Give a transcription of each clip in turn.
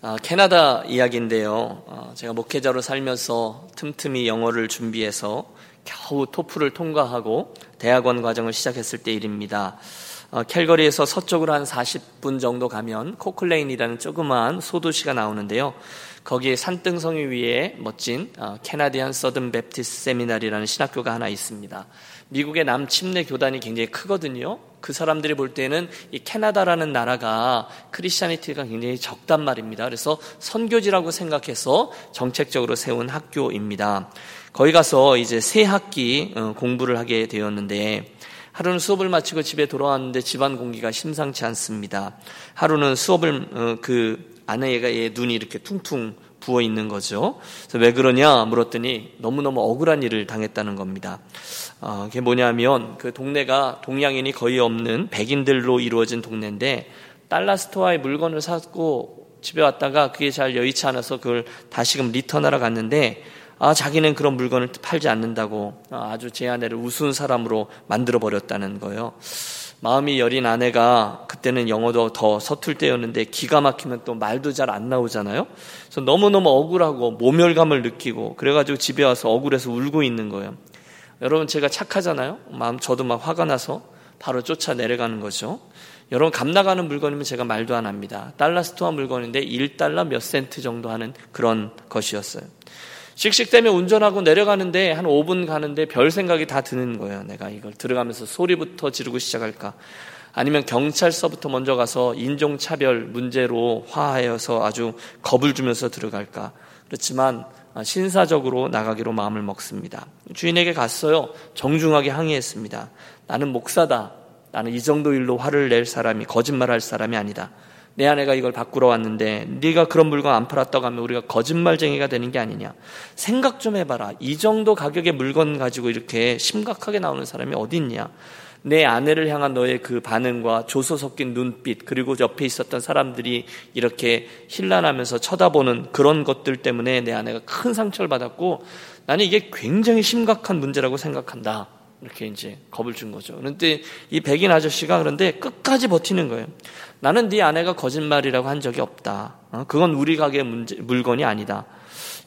아, 캐나다 이야기인데요. 아, 제가 목회자로 살면서 틈틈이 영어를 준비해서 겨우 토플을 통과하고 대학원 과정을 시작했을 때 일입니다. 어, 캘거리에서 서쪽으로 한 40분 정도 가면 코크레인이라는 조그마한 소도시가 나오는데요. 거기에 산등성이 위에 멋진 어, Canadian Southern Baptist Seminary라는 신학교가 하나 있습니다. 미국의 남침례 교단이 굉장히 크거든요. 그 사람들이 볼 때는 이 캐나다라는 나라가 Christianity가 굉장히 적단 말입니다. 그래서 선교지라고 생각해서 정책적으로 세운 학교입니다. 거기 가서 이제 새 학기 어, 공부를 하게 되었는데 하루는 수업을 마치고 집에 돌아왔는데 집안 공기가 심상치 않습니다. 하루는 수업을 어, 그 아내가 의 눈이 이렇게 퉁퉁 부어 있는 거죠. 그래서 왜 그러냐 물었더니 너무너무 억울한 일을 당했다는 겁니다. 어, 그게 뭐냐면 그 동네가 동양인이 거의 없는 백인들로 이루어진 동네인데 달라스토어의 물건을 사고 집에 왔다가 그게 잘 여의치 않아서 그걸 다시금 return하러 갔는데 아, 자기는 그런 물건을 팔지 않는다고 아주 제 아내를 우스운 사람으로 만들어 버렸다는 거예요. 마음이 여린 아내가 그때는 영어도 더 서툴 때였는데 기가 막히면 또 말도 잘 안 나오잖아요. 그래서 너무너무 억울하고 모멸감을 느끼고 그래가지고 집에 와서 억울해서 울고 있는 거예요. 여러분 제가 착하잖아요. 마음 저도 막 화가 나서 바로 쫓아 내려가는 거죠. 여러분 값나가는 물건이면 제가 말도 안 합니다. dollar store 물건인데 1달러 몇 센트 정도 하는 그런 것이었어요. 씩씩대며 운전하고 내려가는데 한 5분 가는데 별 생각이 다 드는 거예요. 내가 이걸 들어가면서 소리부터 지르고 시작할까? 아니면 경찰서부터 먼저 가서 인종차별 문제로 화하여서 아주 겁을 주면서 들어갈까? 그렇지만 신사적으로 나가기로 마음을 먹습니다. 주인에게 갔어요. 정중하게 항의했습니다. 나는 목사다. 나는 이 정도 일로 화를 낼 사람이 거짓말할 사람이 아니다. 내 아내가 이걸 바꾸러 왔는데 네가 그런 물건 안 팔았다고 하면 우리가 거짓말쟁이가 되는 게 아니냐. 생각 좀 해봐라. 이 정도 가격의 물건 가지고 이렇게 심각하게 나오는 사람이 어디 있냐. 내 아내를 향한 너의 그 반응과 조소 섞인 눈빛 그리고 옆에 있었던 사람들이 이렇게 힐난하면서 쳐다보는 그런 것들 때문에 내 아내가 큰 상처를 받았고 나는 이게 굉장히 심각한 문제라고 생각한다. 이렇게 이제 겁을 준 거죠. 그런데 이 백인 아저씨가 그런데 끝까지 버티는 거예요. 나는 네 아내가 거짓말이라고 한 적이 없다. 어? 그건 우리 가게 문제, 물건이 아니다.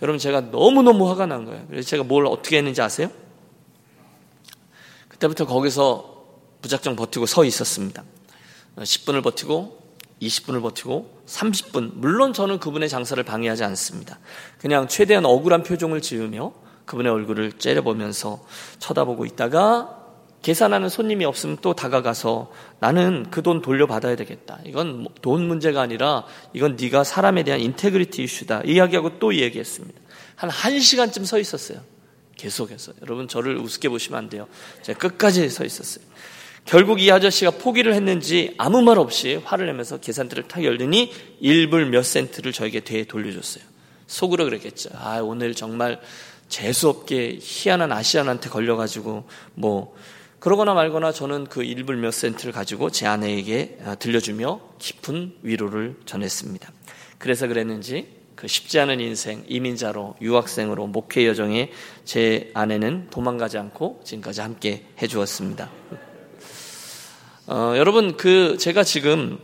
여러분 제가 너무너무 화가 난 거예요. 그래서 제가 뭘 어떻게 했는지 아세요? 그때부터 거기서 무작정 버티고 서 있었습니다. 10분을 어, 버티고 20분을 버티고 30분. 물론 저는 그분의 장사를 방해하지 않습니다. 그냥 최대한 억울한 표정을 지으며 그분의 얼굴을 째려보면서 쳐다보고 있다가 계산하는 손님이 없으면 또 다가가서 나는 그 돈 돌려받아야 되겠다. 이건 뭐돈 문제가 아니라 이건 네가 사람에 대한 인테그리티 이슈다. 이야기하고 또 얘기했습니다. 한 1시간쯤 서 있었어요. 계속해서. 여러분 저를 우습게 보시면 안 돼요. 제가 끝까지 서 있었어요. 결국 이 아저씨가 포기를 했는지 아무 말 없이 화를 내면서 계산대를 탁 열더니 1불 몇 센트를 저에게 되 돌려줬어요. 속으로 그랬겠죠. 아, 오늘 정말 재수없게 희한한 아시안한테 걸려가지고 뭐 그러거나 말거나 저는 그 1불 몇 센트를 가지고 제 아내에게 아, 들려주며 깊은 위로를 전했습니다. 그래서 그랬는지 그 쉽지 않은 인생, 이민자로, 유학생으로, 목회 여정에 제 아내는 도망가지 않고 지금까지 함께 해주었습니다. 어, 여러분, 그, 제가 지금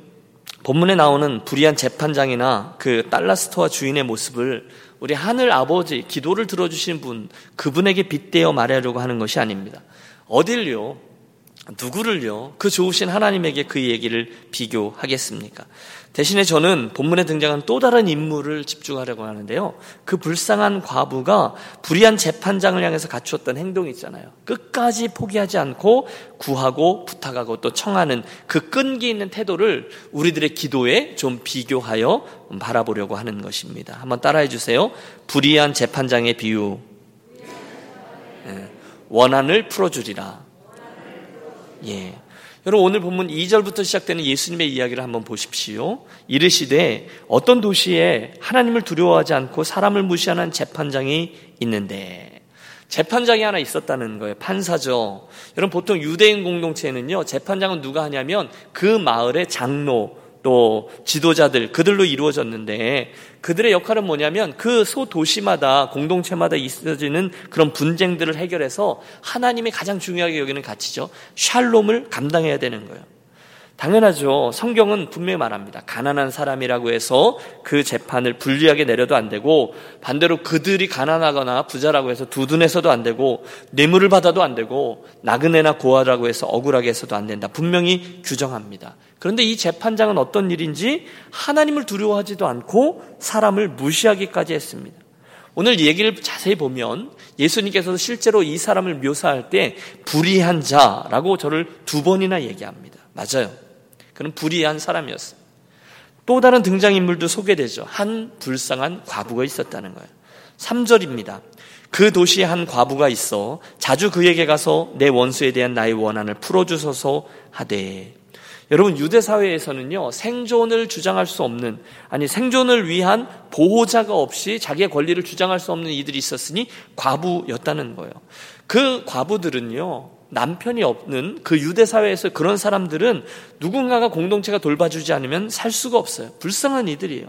본문에 나오는 불의한 재판장이나 그 달라스토와 주인의 모습을 우리 하늘 아버지, 기도를 들어주신 분, 그분에게 빗대어 말하려고 하는 것이 아닙니다. 어딜요? 누구를요? 그 좋으신 하나님에게 그 얘기를 비교하겠습니까? 대신에 저는 본문에 등장한 또 다른 인물을 집중하려고 하는데요. 그 불쌍한 과부가 불의한 재판장을 향해서 갖추었던 행동이 있잖아요. 끝까지 포기하지 않고 구하고 부탁하고 또 청하는 그 끈기 있는 태도를 우리들의 기도에 좀 비교하여 바라보려고 하는 것입니다. 한번 따라해 주세요. 불의한 재판장의 비유. 원한을 풀어주리라. 예. 여러분 오늘 본문 2절부터 시작되는 예수님의 이야기를 한번 보십시오. 이르시되 어떤 도시에 하나님을 두려워하지 않고 사람을 무시하는 재판장이 있는데 재판장이 하나 있었다는 거예요. 판사죠. 여러분 보통 유대인 공동체는요. 재판장은 누가 하냐면 그 마을의 장로 또 지도자들 그들로 이루어졌는데 그들의 역할은 뭐냐면 그 소도시마다 공동체마다 있어지는 그런 분쟁들을 해결해서 하나님이 가장 중요하게 여기는 가치죠. 샬롬을 감당해야 되는 거예요. 당연하죠. 성경은 분명히 말합니다. 가난한 사람이라고 해서 그 재판을 불리하게 내려도 안 되고 반대로 그들이 가난하거나 부자라고 해서 두둔해서도 안 되고 뇌물을 받아도 안 되고 나그네나 고아라고 해서 억울하게 해서도 안 된다. 분명히 규정합니다. 그런데 이 재판장은 어떤 일인지 하나님을 두려워하지도 않고 사람을 무시하기까지 했습니다. 오늘 얘기를 자세히 보면 예수님께서도 실제로 이 사람을 묘사할 때 불의한 자라고 저를 두 번이나 얘기합니다. 맞아요. 그는 불의한 사람이었어요. 또 다른 등장인물도 소개되죠. 한 불쌍한 과부가 있었다는 거예요. 3절입니다. 그 도시에 한 과부가 있어 자주 그에게 가서 내 원수에 대한 나의 원한을 풀어주소서 하되 여러분 유대 사회에서는요 생존을 주장할 수 없는 아니 생존을 위한 보호자가 없이 자기의 권리를 주장할 수 없는 이들이 있었으니 과부였다는 거예요. 그 과부들은요 남편이 없는 그 유대 사회에서 그런 사람들은 누군가가 공동체가 돌봐주지 않으면 살 수가 없어요. 불쌍한 이들이에요.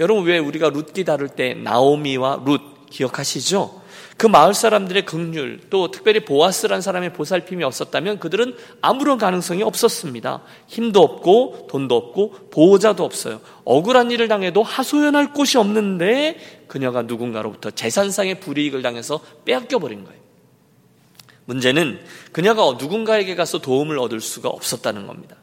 여러분 왜 우리가 룻기 다룰 때 나오미와 룻 기억하시죠? 그 마을 사람들의 극률 또 특별히 보아스란 사람의 보살핌이 없었다면 그들은 아무런 가능성이 없었습니다. 힘도 없고 돈도 없고 보호자도 없어요. 억울한 일을 당해도 하소연할 곳이 없는데 그녀가 누군가로부터 재산상의 불이익을 당해서 빼앗겨 버린 거예요. 문제는 그녀가 누군가에게 가서 도움을 얻을 수가 없었다는 겁니다.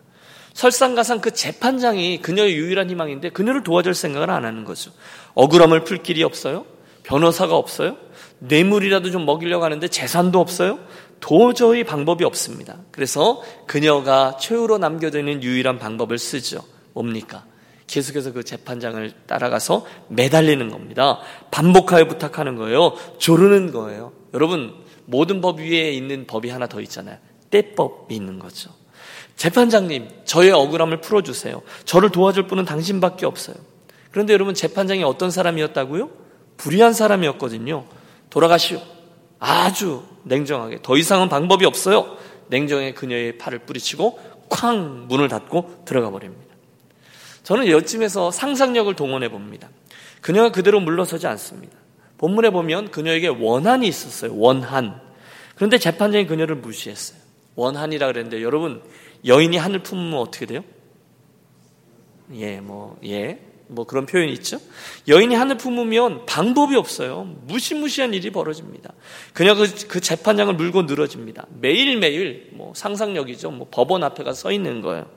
설상가상 그 재판장이 그녀의 유일한 희망인데 그녀를 도와줄 생각을 안 하는 거죠. 억울함을 풀 길이 없어요? 변호사가 없어요? 뇌물이라도 좀 먹이려고 하는데 재산도 없어요? 도저히 방법이 없습니다. 그래서 그녀가 최후로 남겨두는 유일한 방법을 쓰죠. 뭡니까? 계속해서 그 재판장을 따라가서 매달리는 겁니다. 반복하여 부탁하는 거예요. 조르는 거예요. 여러분, 모든 법 위에 있는 법이 하나 더 있잖아요. 때법이 있는 거죠. 재판장님, 저의 억울함을 풀어주세요. 저를 도와줄 분은 당신밖에 없어요. 그런데 여러분, 재판장이 어떤 사람이었다고요? 불의한 사람이었거든요. 돌아가시오. 아주 냉정하게. 더 이상은 방법이 없어요. 냉정하게 그녀의 팔을 뿌리치고 쾅 문을 닫고 들어가 버립니다. 저는 여쯤에서 상상력을 동원해 봅니다. 그녀가 그대로 물러서지 않습니다. 본문에 보면 그녀에게 원한이 있었어요. 원한. 그런데 재판장이 그녀를 무시했어요. 원한이라 그랬는데 여러분 여인이 한을 품으면 어떻게 돼요? 예, 뭐 예. 뭐 그런 표현이 있죠. 여인이 한을 품으면 방법이 없어요. 무시무시한 일이 벌어집니다. 그녀 그, 그 재판장을 물고 늘어집니다. 매일매일 뭐 상상력이죠. 뭐 법원 앞에 가서 서 있는 거예요.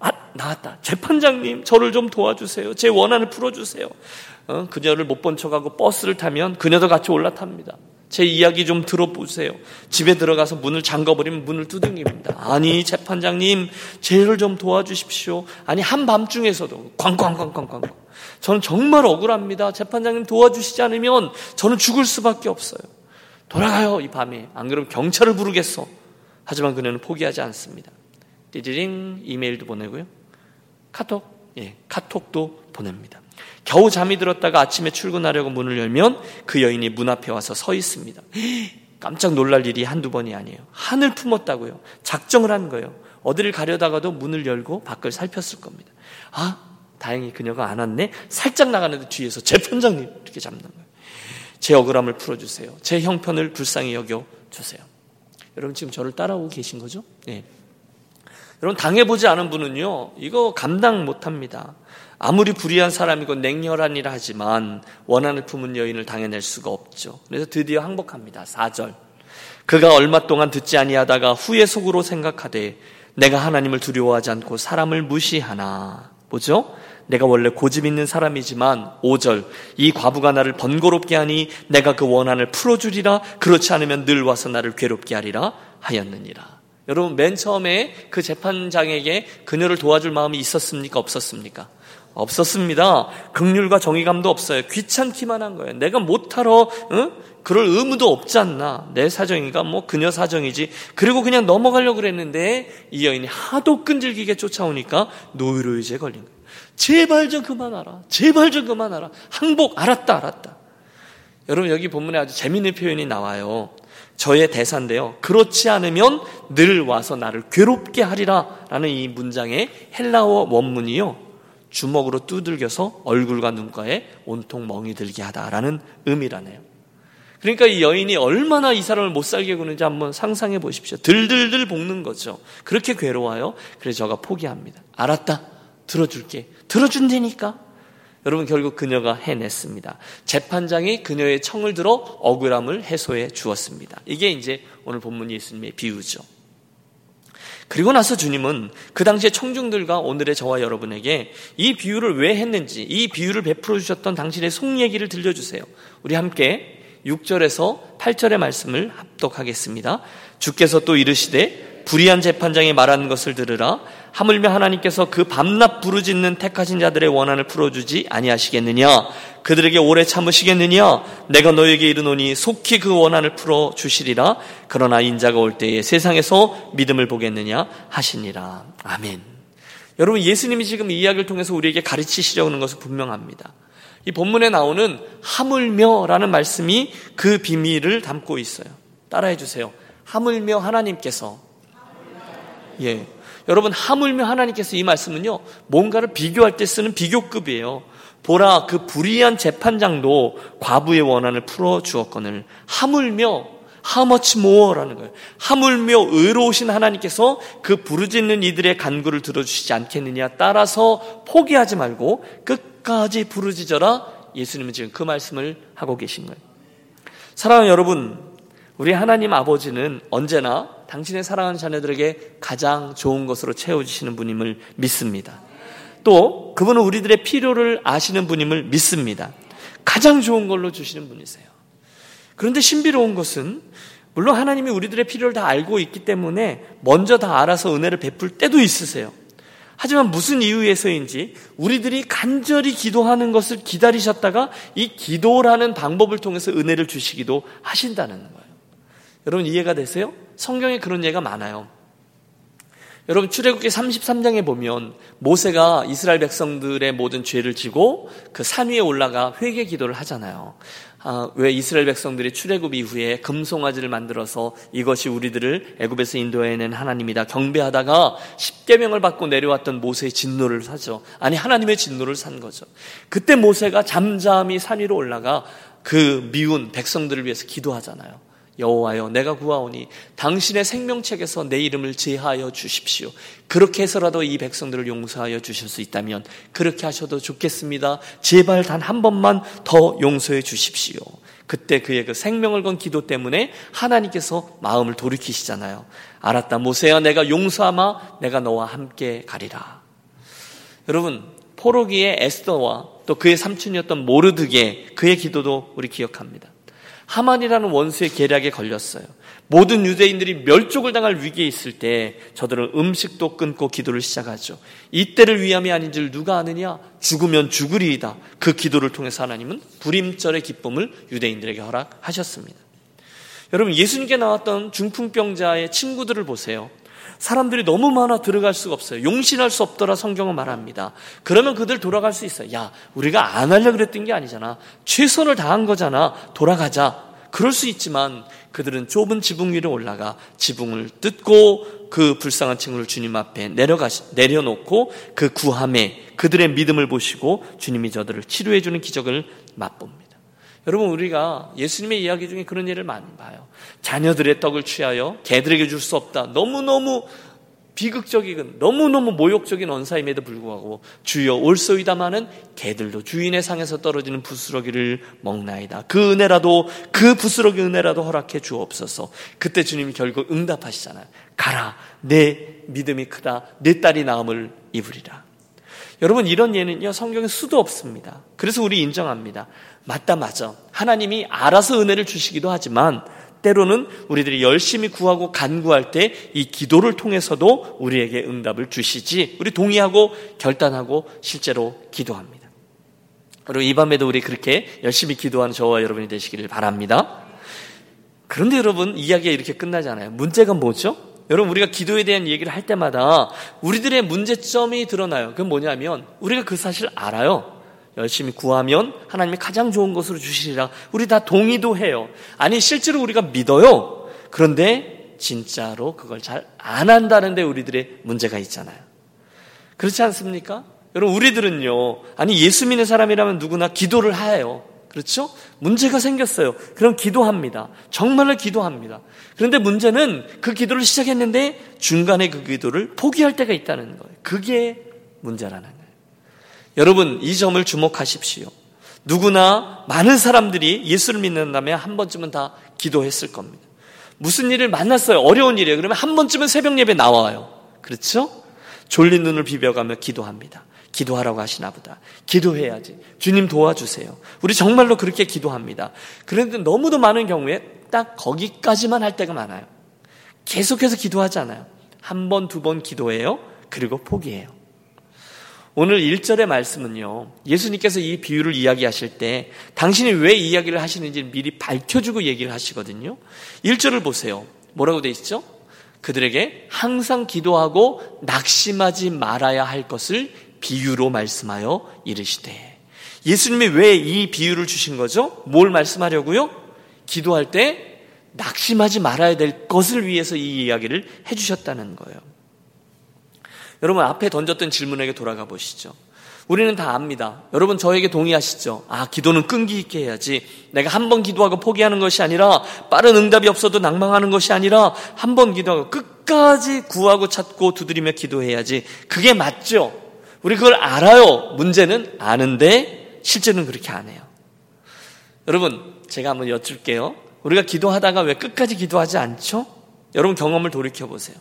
아, 나왔다. 재판장님, 저를 좀 도와주세요. 제 원한을 풀어주세요. 어? 그녀를 못 본 척하고 버스를 타면 그녀도 같이 올라탑니다. 제 이야기 좀 들어보세요. 집에 들어가서 문을 잠궈버리면 문을 두둥깁니다. 아니, 재판장님, 죄를 좀 도와주십시오. 아니, 한밤중에서도 꽝꽝꽝꽝꽝. 저는 정말 억울합니다. 재판장님 도와주시지 않으면 저는 죽을 수밖에 없어요. 돌아가요, 이 밤에. 안 그러면 경찰을 부르겠어. 하지만 그녀는 포기하지 않습니다. 띠디링 이메일도 보내고요. 카톡, 예, 카톡도 보냅니다. 겨우 잠이 들었다가 아침에 출근하려고 문을 열면 그 여인이 문 앞에 와서 서 있습니다. 깜짝 놀랄 일이 한두 번이 아니에요. 한을 품었다고요. 작정을 한 거예요. 어디를 가려다가도 문을 열고 밖을 살폈을 겁니다. 아, 다행히 그녀가 안 왔네? 살짝 나가는데 뒤에서 재판장님! 이렇게 잡는 거예요. 제 억울함을 풀어주세요. 제 형편을 불쌍히 여겨 주세요. 여러분 지금 저를 따라오고 계신 거죠? 네. 여러분 당해보지 않은 분은요, 이거 감당 못합니다. 아무리 불의한 사람이고 냉혈한이라 하지만 원한을 품은 여인을 당해낼 수가 없죠. 그래서 드디어 항복합니다. 4절. 그가 얼마 동안 듣지 아니하다가 후에 속으로 생각하되 내가 하나님을 두려워하지 않고 사람을 무시하나. 뭐죠? 내가 원래 고집 있는 사람이지만 5절 이 과부가 나를 번거롭게 하니 내가 그 원한을 풀어주리라 그렇지 않으면 늘 와서 나를 괴롭게 하리라 하였느니라. 여러분 맨 처음에 그 재판장에게 그녀를 도와줄 마음이 있었습니까 없었습니까? 없었습니다. 극률과 정의감도 없어요. 귀찮기만 한 거예요. 내가 못하러 응? 그럴 의무도 없지 않나. 내 사정이가 뭐 그녀 사정이지. 그리고 그냥 넘어가려고 그랬는데 이 여인이 하도 끈질기게 쫓아오니까 노이로유제에 걸린 거예요. 제발 좀 그만하라. 제발 좀 그만하라. 항복 알았다 알았다. 여러분 여기 본문에 아주 재미있는 표현이 나와요. 저의 대사인데요. 그렇지 않으면 늘 와서 나를 괴롭게 하리라 라는 이 문장의 헬라어 원문이요. 주먹으로 두들겨서 얼굴과 눈가에 온통 멍이 들게 하다라는 의미라네요. 그러니까 이 여인이 얼마나 이 사람을 못 살게 구는지 한번 상상해 보십시오. 들들들 볶는 거죠. 그렇게 괴로워요. 그래서 저가 포기합니다. 알았다. 들어줄게. 들어준다니까. 여러분 결국 그녀가 해냈습니다. 재판장이 그녀의 청을 들어 억울함을 해소해 주었습니다. 이게 이제 오늘 본문 예수님의 비유죠. 그리고 나서 주님은 그 당시의 청중들과 오늘의 저와 여러분에게 이 비유를 왜 했는지 이 비유를 베풀어 주셨던 당신의 속 얘기를 들려주세요. 우리 함께 6절에서 8절의 말씀을 합독하겠습니다. 주께서 또 이르시되 불의한 재판장이 말하는 것을 들으라 하물며 하나님께서 그 밤낮 부르짖는 택하신 자들의 원한을 풀어주지 아니하시겠느냐? 그들에게 오래 참으시겠느냐? 내가 너에게 이르노니 속히 그 원한을 풀어 주시리라. 그러나 인자가 올 때에 세상에서 믿음을 보겠느냐 하시니라. 아멘. 여러분 예수님이 지금 이 이야기를 통해서 우리에게 가르치시려는 것은 분명합니다. 이 본문에 나오는 하물며라는 말씀이 그 비밀을 담고 있어요. 따라해 주세요. 하물며 하나님께서. 예 여러분 하물며 하나님께서 이 말씀은요 뭔가를 비교할 때 쓰는 비교급이에요. 보라 그 불의한 재판장도 과부의 원한을 풀어 주었거늘 하물며 much more라는 거예요. 하물며 의로우신 하나님께서 그 부르짖는 이들의 간구를 들어주시지 않겠느냐 따라서 포기하지 말고 끝까지 부르짖어라 예수님은 지금 그 말씀을 하고 계신 거예요. 사랑하는 여러분 우리 하나님 아버지는 언제나 당신의 사랑하는 자녀들에게 가장 좋은 것으로 채워주시는 분임을 믿습니다. 또 그분은 우리들의 필요를 아시는 분임을 믿습니다. 가장 좋은 걸로 주시는 분이세요. 그런데 신비로운 것은 물론 하나님이 우리들의 필요를 다 알고 있기 때문에 먼저 다 알아서 은혜를 베풀 때도 있으세요. 하지만 무슨 이유에서인지 우리들이 간절히 기도하는 것을 기다리셨다가 이 기도라는 방법을 통해서 은혜를 주시기도 하신다는 거예요. 여러분 이해가 되세요? 성경에 그런 예가 많아요. 여러분 출애굽기 33장에 보면 모세가 이스라엘 백성들의 모든 죄를 지고 그 산 위에 올라가 회개 기도를 하잖아요. 아, 왜 이스라엘 백성들이 출애굽 이후에 금송아지를 만들어서 이것이 우리들을 애굽에서 인도해낸 하나님이다 경배하다가 십계명을 받고 내려왔던 모세의 진노를 사죠. 아니 하나님의 진노를 산 거죠. 그때 모세가 잠잠히 산 위로 올라가 그 미운 백성들을 위해서 기도하잖아요. 여호와여 내가 구하오니 당신의 생명책에서 내 이름을 제하여 주십시오. 그렇게 해서라도 이 백성들을 용서하여 주실 수 있다면 그렇게 하셔도 좋겠습니다. 제발 단 한 번만 더 용서해 주십시오. 그때 그의 그 생명을 건 기도 때문에 하나님께서 마음을 돌이키시잖아요. 알았다. 모세야 내가 용서하마 내가 너와 함께 가리라. 여러분 포로기의 에스더와 또 그의 삼촌이었던 모르드게 그의 기도도 우리 기억합니다. 하만이라는 원수의 계략에 걸렸어요. 모든 유대인들이 멸족을 당할 위기에 있을 때 저들은 음식도 끊고 기도를 시작하죠. 이때를 위함이 아닌 줄 누가 아느냐? 죽으면 죽으리이다. 그 기도를 통해서 하나님은 불임절의 기쁨을 유대인들에게 허락하셨습니다. 여러분 예수님께 나왔던 중풍병자의 친구들을 보세요. 사람들이 너무 많아 들어갈 수가 없어요. 용신할 수 없더라 성경은 말합니다. 그러면 그들 돌아갈 수 있어요. 야, 우리가 안 하려고 그랬던 게 아니잖아. 최선을 다한 거잖아. 돌아가자. 그럴 수 있지만 그들은 좁은 지붕 위로 올라가 지붕을 뜯고 그 불쌍한 친구를 주님 앞에 내려가 내려놓고 그 구함에 그들의 믿음을 보시고 주님이 저들을 치료해 주는 기적을 맛봅니다. 여러분 우리가 예수님의 이야기 중에 그런 예를 많이 봐요. 자녀들의 떡을 취하여 개들에게 줄 수 없다. 너무너무 비극적이고 너무너무 모욕적인 언사임에도 불구하고 주여 올소이다마는 개들도 주인의 상에서 떨어지는 부스러기를 먹나이다. 그 은혜라도 그 부스러기 은혜라도 허락해 주옵소서. 그때 주님이 결국 응답하시잖아요. 가라. 내 믿음이 크다. 내 딸이 나음을 입으리라. 여러분 이런 예는요 성경에 수도 없습니다. 그래서 우리 인정합니다. 맞다 맞아. 하나님이 알아서 은혜를 주시기도 하지만 때로는 우리들이 열심히 구하고 간구할 때 이 기도를 통해서도 우리에게 응답을 주시지. 우리 동의하고 결단하고 실제로 기도합니다. 그리고 이 밤에도 우리 그렇게 열심히 기도하는 저와 여러분이 되시기를 바랍니다. 그런데 여러분 이야기가 이렇게 끝나잖아요. 문제가 뭐죠? 여러분 우리가 기도에 대한 얘기를 할 때마다 우리들의 문제점이 드러나요. 그건 뭐냐면 우리가 그 사실 알아요. 열심히 구하면 하나님이 가장 좋은 것으로 주시리라. 우리 다 동의도 해요. 아니, 실제로 우리가 믿어요. 그런데 진짜로 그걸 잘 안 한다는데 우리들의 문제가 있잖아요. 그렇지 않습니까? 여러분, 우리들은요, 아니, 예수 믿는 사람이라면 누구나 기도를 해요. 그렇죠? 문제가 생겼어요. 그럼 기도합니다. 정말로 기도합니다. 그런데 문제는 그 기도를 시작했는데 중간에 그 기도를 포기할 때가 있다는 거예요. 그게 문제라는 거예요. 여러분, 이 점을 주목하십시오. 누구나 많은 사람들이 예수를 믿는다면 한 번쯤은 다 기도했을 겁니다. 무슨 일을 만났어요? 어려운 일이에요. 그러면 한 번쯤은 새벽 예배 나와요. 그렇죠? 졸린 눈을 비벼가며 기도합니다. 기도하라고 하시나 보다. 기도해야지. 주님 도와주세요. 우리 정말로 그렇게 기도합니다. 그런데 너무도 많은 경우에 딱 거기까지만 할 때가 많아요. 계속해서 기도하지 않아요. 한 번, 두 번 기도해요. 그리고 포기해요. 오늘 1절의 말씀은요, 예수님께서 이 비유를 이야기하실 때, 당신이 왜 이야기를 하시는지 미리 밝혀주고 얘기를 하시거든요. 1절을 보세요. 뭐라고 돼 있죠? 그들에게 항상 기도하고 낙심하지 말아야 할 것을 비유로 말씀하여 이르시되. 예수님이 왜 이 비유를 주신 거죠? 뭘 말씀하려고요? 기도할 때 낙심하지 말아야 될 것을 위해서 이 이야기를 해주셨다는 거예요. 여러분 앞에 던졌던 질문에게 돌아가 보시죠. 우리는 다 압니다. 여러분 저에게 동의하시죠? 아, 기도는 끈기 있게 해야지. 내가 한 번 기도하고 포기하는 것이 아니라 빠른 응답이 없어도 낭망하는 것이 아니라 한 번 기도하고 끝까지 구하고 찾고 두드리며 기도해야지. 그게 맞죠? 우리 그걸 알아요. 문제는 아는데 실제는 그렇게 안 해요. 여러분, 제가 한번 여쭐게요. 우리가 기도하다가 왜 끝까지 기도하지 않죠? 여러분 경험을 돌이켜 보세요.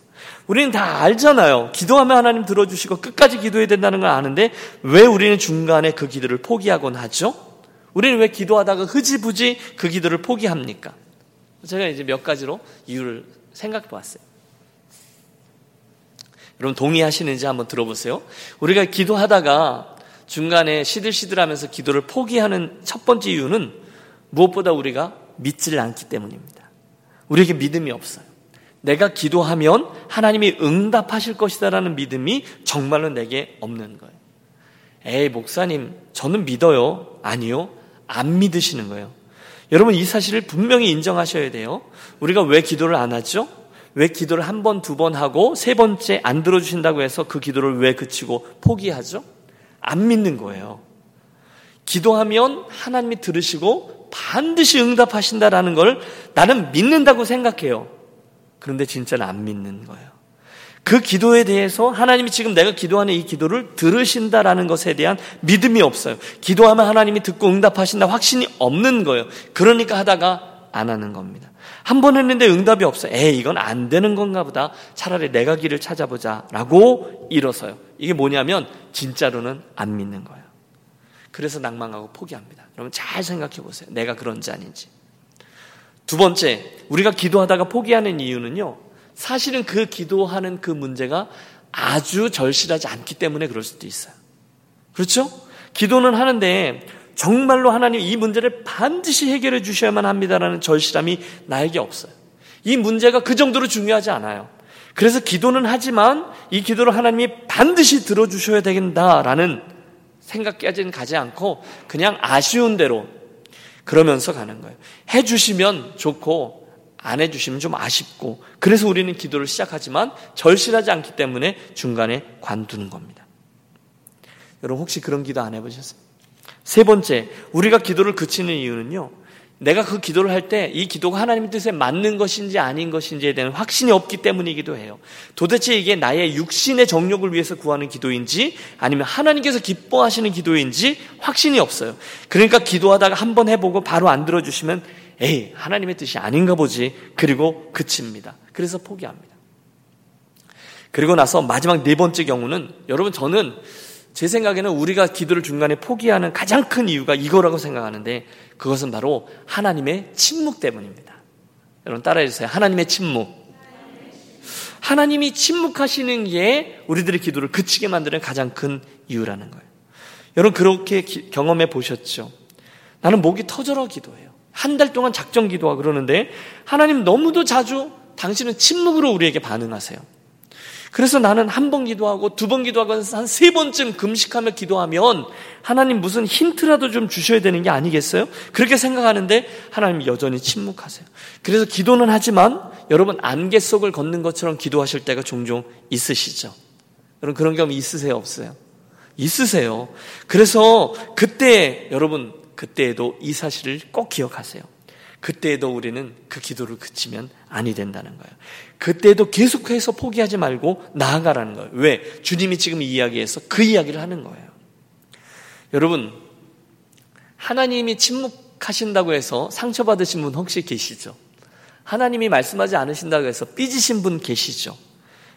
우리는 다 알잖아요. 기도하면 하나님 들어주시고 끝까지 기도해야 된다는 걸 아는데 왜 우리는 중간에 그 기도를 포기하곤 하죠? 우리는 왜 기도하다가 흐지부지 그 기도를 포기합니까? 제가 이제 몇 가지로 이유를 생각해 봤어요. 여러분 동의하시는지 한번 들어보세요. 우리가 기도하다가 중간에 시들시들하면서 기도를 포기하는 첫 번째 이유는 무엇보다 우리가 믿지를 않기 때문입니다. 우리에게 믿음이 없어요. 내가 기도하면 하나님이 응답하실 것이다라는 믿음이 정말로 내게 없는 거예요. 에이, 목사님, 저는 믿어요. 아니요. 안 믿으시는 거예요. 여러분, 이 사실을 분명히 인정하셔야 돼요. 우리가 왜 기도를 안 하죠? 왜 기도를 한 번, 두 번 하고 세 번째 안 들어주신다고 해서 그 기도를 왜 그치고 포기하죠? 안 믿는 거예요. 기도하면 하나님이 들으시고 반드시 응답하신다라는 걸 나는 믿는다고 생각해요. 그런데 진짜는 안 믿는 거예요. 그 기도에 대해서 하나님이 지금 내가 기도하는 이 기도를 들으신다라는 것에 대한 믿음이 없어요. 기도하면 하나님이 듣고 응답하신다 확신이 없는 거예요. 그러니까 하다가 안 하는 겁니다. 한 번 했는데 응답이 없어. 에이, 이건 안 되는 건가 보다. 차라리 내가 길을 찾아보자. 라고 일어서요. 이게 뭐냐면, 진짜로는 안 믿는 거예요. 그래서 낭망하고 포기합니다. 여러분 잘 생각해 보세요. 내가 그런지 아닌지. 두 번째, 우리가 기도하다가 포기하는 이유는요, 사실은 그 기도하는 그 문제가 아주 절실하지 않기 때문에 그럴 수도 있어요. 그렇죠? 기도는 하는데 정말로 하나님 이 문제를 반드시 해결해 주셔야만 합니다라는 절실함이 나에게 없어요. 이 문제가 그 정도로 중요하지 않아요. 그래서 기도는 하지만 이 기도를 하나님이 반드시 들어주셔야 되겠다라는 생각까지는 가지 않고 그냥 아쉬운 대로 그러면서 가는 거예요. 해주시면 좋고, 안 해주시면 좀 아쉽고, 그래서 우리는 기도를 시작하지만 절실하지 않기 때문에 중간에 관두는 겁니다. 여러분, 혹시 그런 기도 안 해보셨어요? 세 번째, 우리가 기도를 그치는 이유는요, 내가 그 기도를 할 때 이 기도가 하나님 뜻에 맞는 것인지 아닌 것인지에 대한 확신이 없기 때문이기도 해요. 도대체 이게 나의 육신의 정욕을 위해서 구하는 기도인지 아니면 하나님께서 기뻐하시는 기도인지 확신이 없어요. 그러니까 기도하다가 한 번 해보고 바로 안 들어주시면 에이, 하나님의 뜻이 아닌가 보지. 그리고 그칩니다. 그래서 포기합니다. 그리고 나서 마지막 네 번째 경우는 여러분 저는 제 생각에는 우리가 기도를 중간에 포기하는 가장 큰 이유가 이거라고 생각하는데 그것은 바로 하나님의 침묵 때문입니다. 여러분 따라해 주세요. 하나님의 침묵. 하나님이 침묵하시는 게 우리들의 기도를 그치게 만드는 가장 큰 이유라는 거예요. 여러분 그렇게 기, 경험해 보셨죠? 나는 목이 터져라 기도해요. 한 달 동안 작정 기도하고 그러는데 하나님 너무도 자주 당신은 침묵으로 우리에게 반응하세요. 그래서 나는 한 번 기도하고 두 번 기도하고 한 세 번쯤 금식하며 기도하면 하나님 무슨 힌트라도 좀 주셔야 되는 게 아니겠어요? 그렇게 생각하는데 하나님 여전히 침묵하세요. 그래서 기도는 하지만 여러분 안개 속을 걷는 것처럼 기도하실 때가 종종 있으시죠? 여러분 그런 경험 있으세요? 없어요? 있으세요. 그래서 그때 여러분 그때에도 이 사실을 꼭 기억하세요. 그때에도 우리는 그 기도를 그치면 아니 된다는 거예요. 그때도 계속해서 포기하지 말고 나아가라는 거예요. 왜? 주님이 지금 이 이야기에서 그 이야기를 하는 거예요. 여러분, 하나님이 침묵하신다고 해서 상처받으신 분 혹시 계시죠? 하나님이 말씀하지 않으신다고 해서 삐지신 분 계시죠?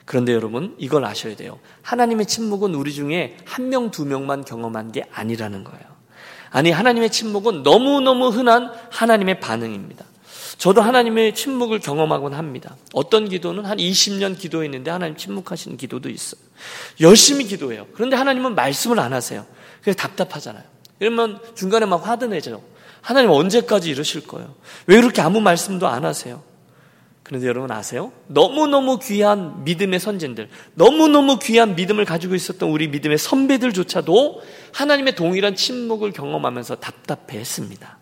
그런데 여러분, 이걸 아셔야 돼요. 하나님의 침묵은 우리 중에 한 명, 두 명만 경험한 게 아니라는 거예요. 아니, 하나님의 침묵은 너무너무 흔한 하나님의 반응입니다. 저도 하나님의 침묵을 경험하곤 합니다. 어떤 기도는 한 20년 기도했는데 하나님 침묵하시는 기도도 있어요. 열심히 기도해요. 그런데 하나님은 말씀을 안 하세요. 그래서 답답하잖아요. 이러면 중간에 막 화도 내죠. 하나님 언제까지 이러실 거예요? 왜 그렇게 아무 말씀도 안 하세요? 그런데 여러분 아세요? 너무너무 귀한 믿음의 선진들, 너무너무 귀한 믿음을 가지고 있었던 우리 믿음의 선배들조차도 하나님의 동일한 침묵을 경험하면서 답답해 했습니다.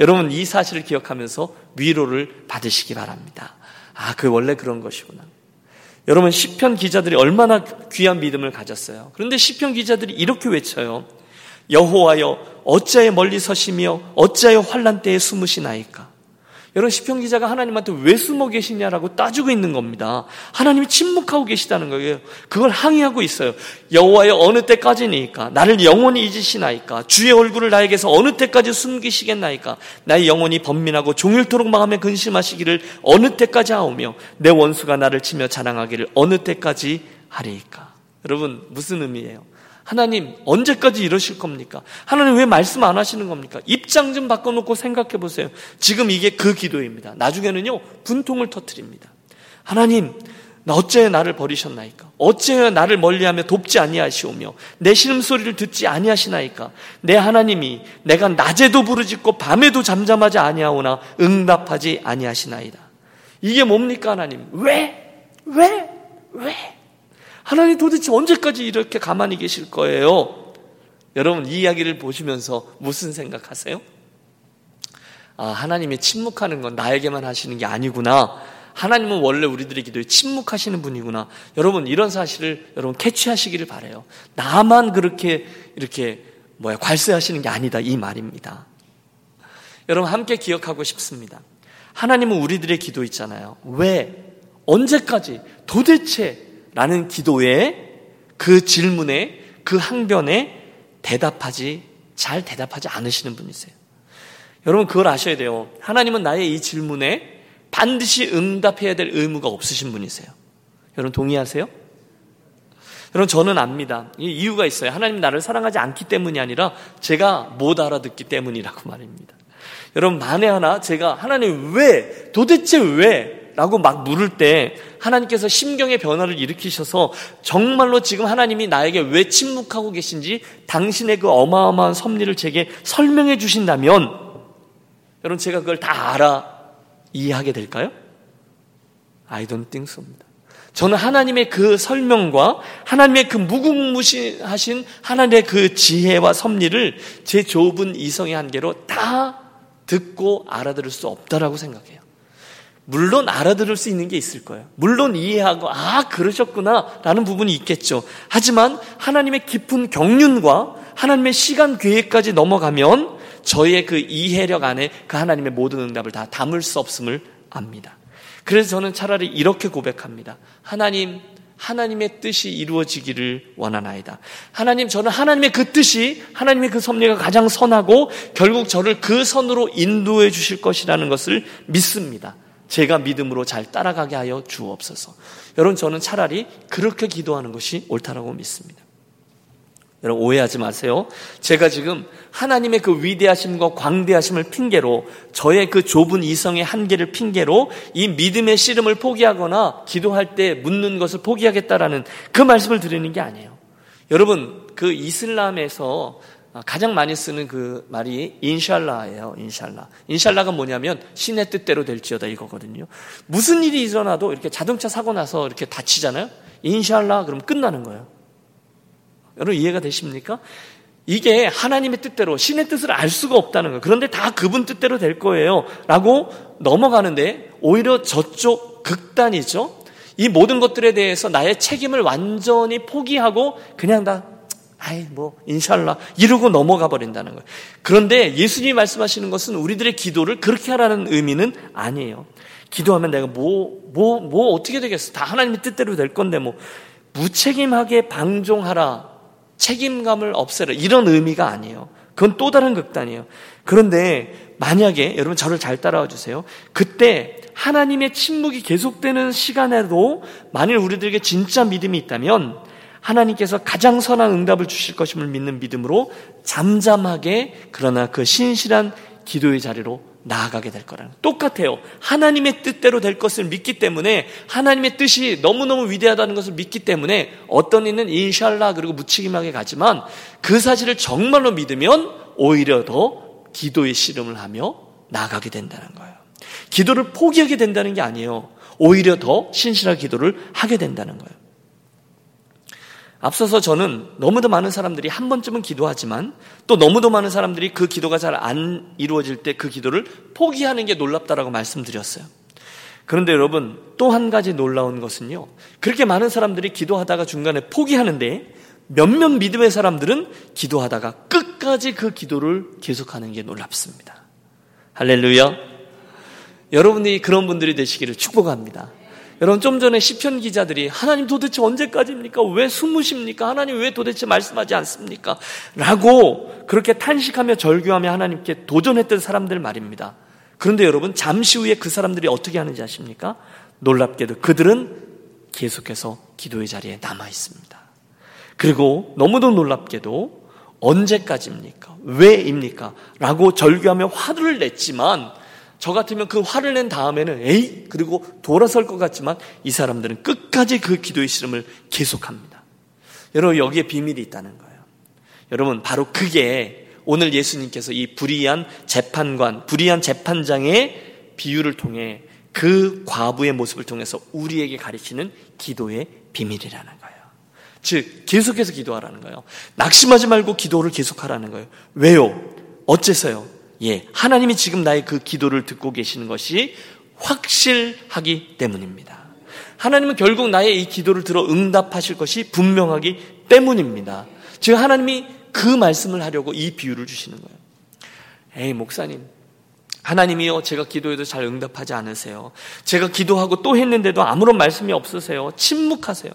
여러분 이 사실을 기억하면서 위로를 받으시기 바랍니다. 아, 그 원래 그런 것이구나. 여러분 시편 기자들이 얼마나 귀한 믿음을 가졌어요. 그런데 시편 기자들이 이렇게 외쳐요. 여호와여 어찌하여 멀리 서시며 어찌하여 환란 때에 숨으시나이까. 여러분 시편 기자가 하나님한테 왜 숨어 계시냐라고 따지고 있는 겁니다. 하나님이 침묵하고 계시다는 거예요. 그걸 항의하고 있어요. 여호와여 어느 때까지니까 나를 영원히 잊으시나이까 주의 얼굴을 나에게서 어느 때까지 숨기시겠나이까 나의 영혼이 번민하고 종일토록 마음에 근심하시기를 어느 때까지 하오며 내 원수가 나를 치며 자랑하기를 어느 때까지 하리이까. 여러분 무슨 의미예요? 하나님 언제까지 이러실 겁니까? 하나님 왜 말씀 안 하시는 겁니까? 입장 좀 바꿔놓고 생각해 보세요. 지금 이게 그 기도입니다. 나중에는요 분통을 터트립니다. 하나님 나 어째 나를 버리셨나이까? 어째 나를 멀리하며 돕지 아니하시오며 내 신음소리를 듣지 아니하시나이까? 내 하나님이 내가 낮에도 부르짖고 밤에도 잠잠하지 아니하오나 응답하지 아니하시나이다. 이게 뭡니까 하나님? 왜? 왜? 왜? 하나님 도대체 언제까지 이렇게 가만히 계실 거예요? 여러분 이 이야기를 보시면서 무슨 생각하세요? 아, 하나님이 침묵하는 건 나에게만 하시는 게 아니구나. 하나님은 원래 우리들의 기도에 침묵하시는 분이구나. 여러분 이런 사실을 여러분 캐치하시기를 바래요. 나만 그렇게 이렇게 뭐야 괄세하시는 게 아니다 이 말입니다. 여러분 함께 기억하고 싶습니다. 하나님은 우리들의 기도 있잖아요. 왜 언제까지 도대체 라는 기도에 그 질문에 그 항변에 대답하지 잘 대답하지 않으시는 분이세요. 여러분 그걸 아셔야 돼요. 하나님은 나의 이 질문에 반드시 응답해야 될 의무가 없으신 분이세요. 여러분 동의하세요? 여러분 저는 압니다. 이유가 있어요. 하나님 나를 사랑하지 않기 때문이 아니라 제가 못 알아듣기 때문이라고 말입니다. 여러분 만에 하나 제가 하나님 왜 도대체 왜 라고 막 물을 때 하나님께서 심경의 변화를 일으키셔서 정말로 지금 하나님이 나에게 왜 침묵하고 계신지 당신의 그 어마어마한 섭리를 제게 설명해 주신다면 여러분 제가 그걸 다 알아 이해하게 될까요? I don't think so입니다. 저는 하나님의 그 설명과 하나님의 그 무궁무진하신 하나님의 그 지혜와 섭리를 제 좁은 이성의 한계로 다 듣고 알아들을 수 없다라고 생각해요. 물론 알아들을 수 있는 게 있을 거예요. 물론 이해하고, 아, 그러셨구나, 라는 부분이 있겠죠. 하지만 하나님의 깊은 경륜과 하나님의 시간 계획까지 넘어가면 저희의 그 이해력 안에 그 하나님의 모든 응답을 다 담을 수 없음을 압니다. 그래서 저는 차라리 이렇게 고백합니다. 하나님, 하나님의 뜻이 이루어지기를 원하나이다. 하나님, 저는 하나님의 그 뜻이, 하나님의 그 섭리가 가장 선하고 결국 저를 그 선으로 인도해 주실 것이라는 것을 믿습니다. 제가 믿음으로 잘 따라가게 하여 주옵소서. 여러분 저는 차라리 그렇게 기도하는 것이 옳다라고 믿습니다. 여러분 오해하지 마세요. 제가 지금 하나님의 그 위대하심과 광대하심을 핑계로 저의 그 좁은 이성의 한계를 핑계로 이 믿음의 씨름을 포기하거나 기도할 때 묻는 것을 포기하겠다라는 그 말씀을 드리는 게 아니에요. 여러분 그 이슬람에서 아, 가장 많이 쓰는 그 말이 인샬라예요. 인샬라. 인샬라가 뭐냐면 신의 뜻대로 될지어다 이거거든요. 무슨 일이 일어나도 이렇게 자동차 사고 나서 이렇게 다치잖아요. 인샬라 그럼 끝나는 거예요. 여러분 이해가 되십니까? 이게 하나님의 뜻대로 신의 뜻을 알 수가 없다는 거예요. 그런데 다 그분 뜻대로 될 거예요. 라고 넘어가는데 오히려 저쪽 극단이죠. 이 모든 것들에 대해서 나의 책임을 완전히 포기하고 그냥 다 아이, 뭐, 인샬라. 이러고 넘어가 버린다는 거예요. 그런데 예수님이 말씀하시는 것은 우리들의 기도를 그렇게 하라는 의미는 아니에요. 기도하면 내가 뭐, 뭐, 뭐 어떻게 되겠어. 다 하나님의 뜻대로 될 건데 뭐, 무책임하게 방종하라. 책임감을 없애라. 이런 의미가 아니에요. 그건 또 다른 극단이에요. 그런데 만약에 여러분 저를 잘 따라와 주세요. 그때 하나님의 침묵이 계속되는 시간에도 만일 우리들에게 진짜 믿음이 있다면 하나님께서 가장 선한 응답을 주실 것임을 믿는 믿음으로 잠잠하게 그러나 그 신실한 기도의 자리로 나아가게 될 거라는 똑같아요. 하나님의 뜻대로 될 것을 믿기 때문에 하나님의 뜻이 너무너무 위대하다는 것을 믿기 때문에 어떤 이는 인샬라 그리고 무책임하게 가지만 그 사실을 정말로 믿으면 오히려 더 기도의 씨름을 하며 나아가게 된다는 거예요. 기도를 포기하게 된다는 게 아니에요. 오히려 더 신실한 기도를 하게 된다는 거예요. 앞서서 저는 너무도 많은 사람들이 한 번쯤은 기도하지만 또 너무도 많은 사람들이 그 기도가 잘 안 이루어질 때 그 기도를 포기하는 게 놀랍다라고 말씀드렸어요. 그런데 여러분 또 한 가지 놀라운 것은요. 그렇게 많은 사람들이 기도하다가 중간에 포기하는데 몇몇 믿음의 사람들은 기도하다가 끝까지 그 기도를 계속하는 게 놀랍습니다. 할렐루야. 여러분이 그런 분들이 되시기를 축복합니다. 여러분 좀 전에 시편 기자들이 하나님 도대체 언제까지입니까? 왜 숨으십니까? 하나님 왜 도대체 말씀하지 않습니까? 라고 그렇게 탄식하며 절규하며 하나님께 도전했던 사람들 말입니다. 그런데 여러분 잠시 후에 그 사람들이 어떻게 하는지 아십니까? 놀랍게도 그들은 계속해서 기도의 자리에 남아 있습니다. 그리고 너무도 놀랍게도 언제까지입니까? 왜입니까? 라고 절규하며 화를 냈지만 저 같으면 그 화를 낸 다음에는 에이 그리고 돌아설 것 같지만 이 사람들은 끝까지 그 기도의 씨름을 계속합니다. 여러분 여기에 비밀이 있다는 거예요. 여러분 바로 그게 오늘 예수님께서 이 불의한 재판관, 불의한 재판장의 비유를 통해 그 과부의 모습을 통해서 우리에게 가르치는 기도의 비밀이라는 거예요. 즉 계속해서 기도하라는 거예요. 낙심하지 말고 기도를 계속하라는 거예요. 왜요? 어째서요? 예, 하나님이 지금 나의 그 기도를 듣고 계시는 것이 확실하기 때문입니다. 하나님은 결국 나의 이 기도를 들어 응답하실 것이 분명하기 때문입니다. 즉 하나님이 그 말씀을 하려고 이 비유를 주시는 거예요. 에이 목사님, 하나님이요 제가 기도해도 잘 응답하지 않으세요. 제가 기도하고 또 했는데도 아무런 말씀이 없으세요. 침묵하세요.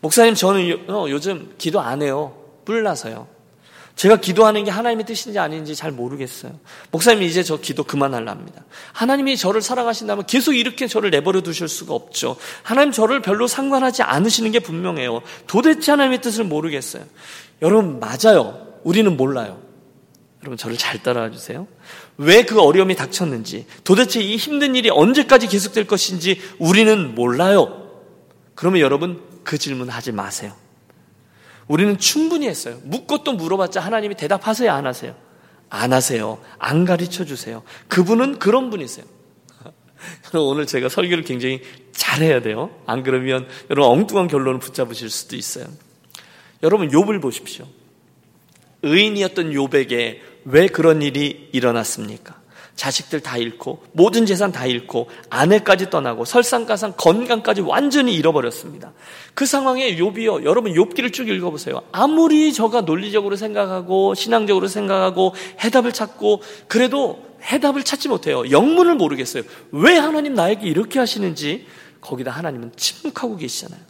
목사님 저는 요, 어, 즘 기도 안 해요. 뿔나서요. 제가 기도하는 게 하나님의 뜻인지 아닌지 잘 모르겠어요. 목사님 이제 저 기도 그만할랍니다. 하나님이 저를 사랑하신다면 계속 이렇게 저를 내버려 두실 수가 없죠. 하나님 저를 별로 상관하지 않으시는 게 분명해요. 도대체 하나님의 뜻을 모르겠어요. 여러분 맞아요. 우리는 몰라요. 여러분 저를 잘 따라와 주세요. 왜 그 어려움이 닥쳤는지, 도대체 이 힘든 일이 언제까지 계속될 것인지 우리는 몰라요. 그러면 여러분 그 질문 하지 마세요. 우리는 충분히 했어요. 묻고 또 물어봤자 하나님이 대답하세요, 안 하세요? 안 하세요. 안 가르쳐 주세요. 그분은 그런 분이세요. 오늘 제가 설교를 굉장히 잘해야 돼요. 안 그러면 여러분 엉뚱한 결론을 붙잡으실 수도 있어요. 여러분 욥을 보십시오. 의인이었던 욥에게 왜 그런 일이 일어났습니까? 자식들 다 잃고 모든 재산 다 잃고 아내까지 떠나고 설상가상 건강까지 완전히 잃어버렸습니다. 그 상황에 욥이요. 여러분 욥기를 쭉 읽어보세요. 아무리 저가 논리적으로 생각하고 신앙적으로 생각하고 해답을 찾고 그래도 해답을 찾지 못해요. 영문을 모르겠어요. 왜 하나님 나에게 이렇게 하시는지 거기다 하나님은 침묵하고 계시잖아요.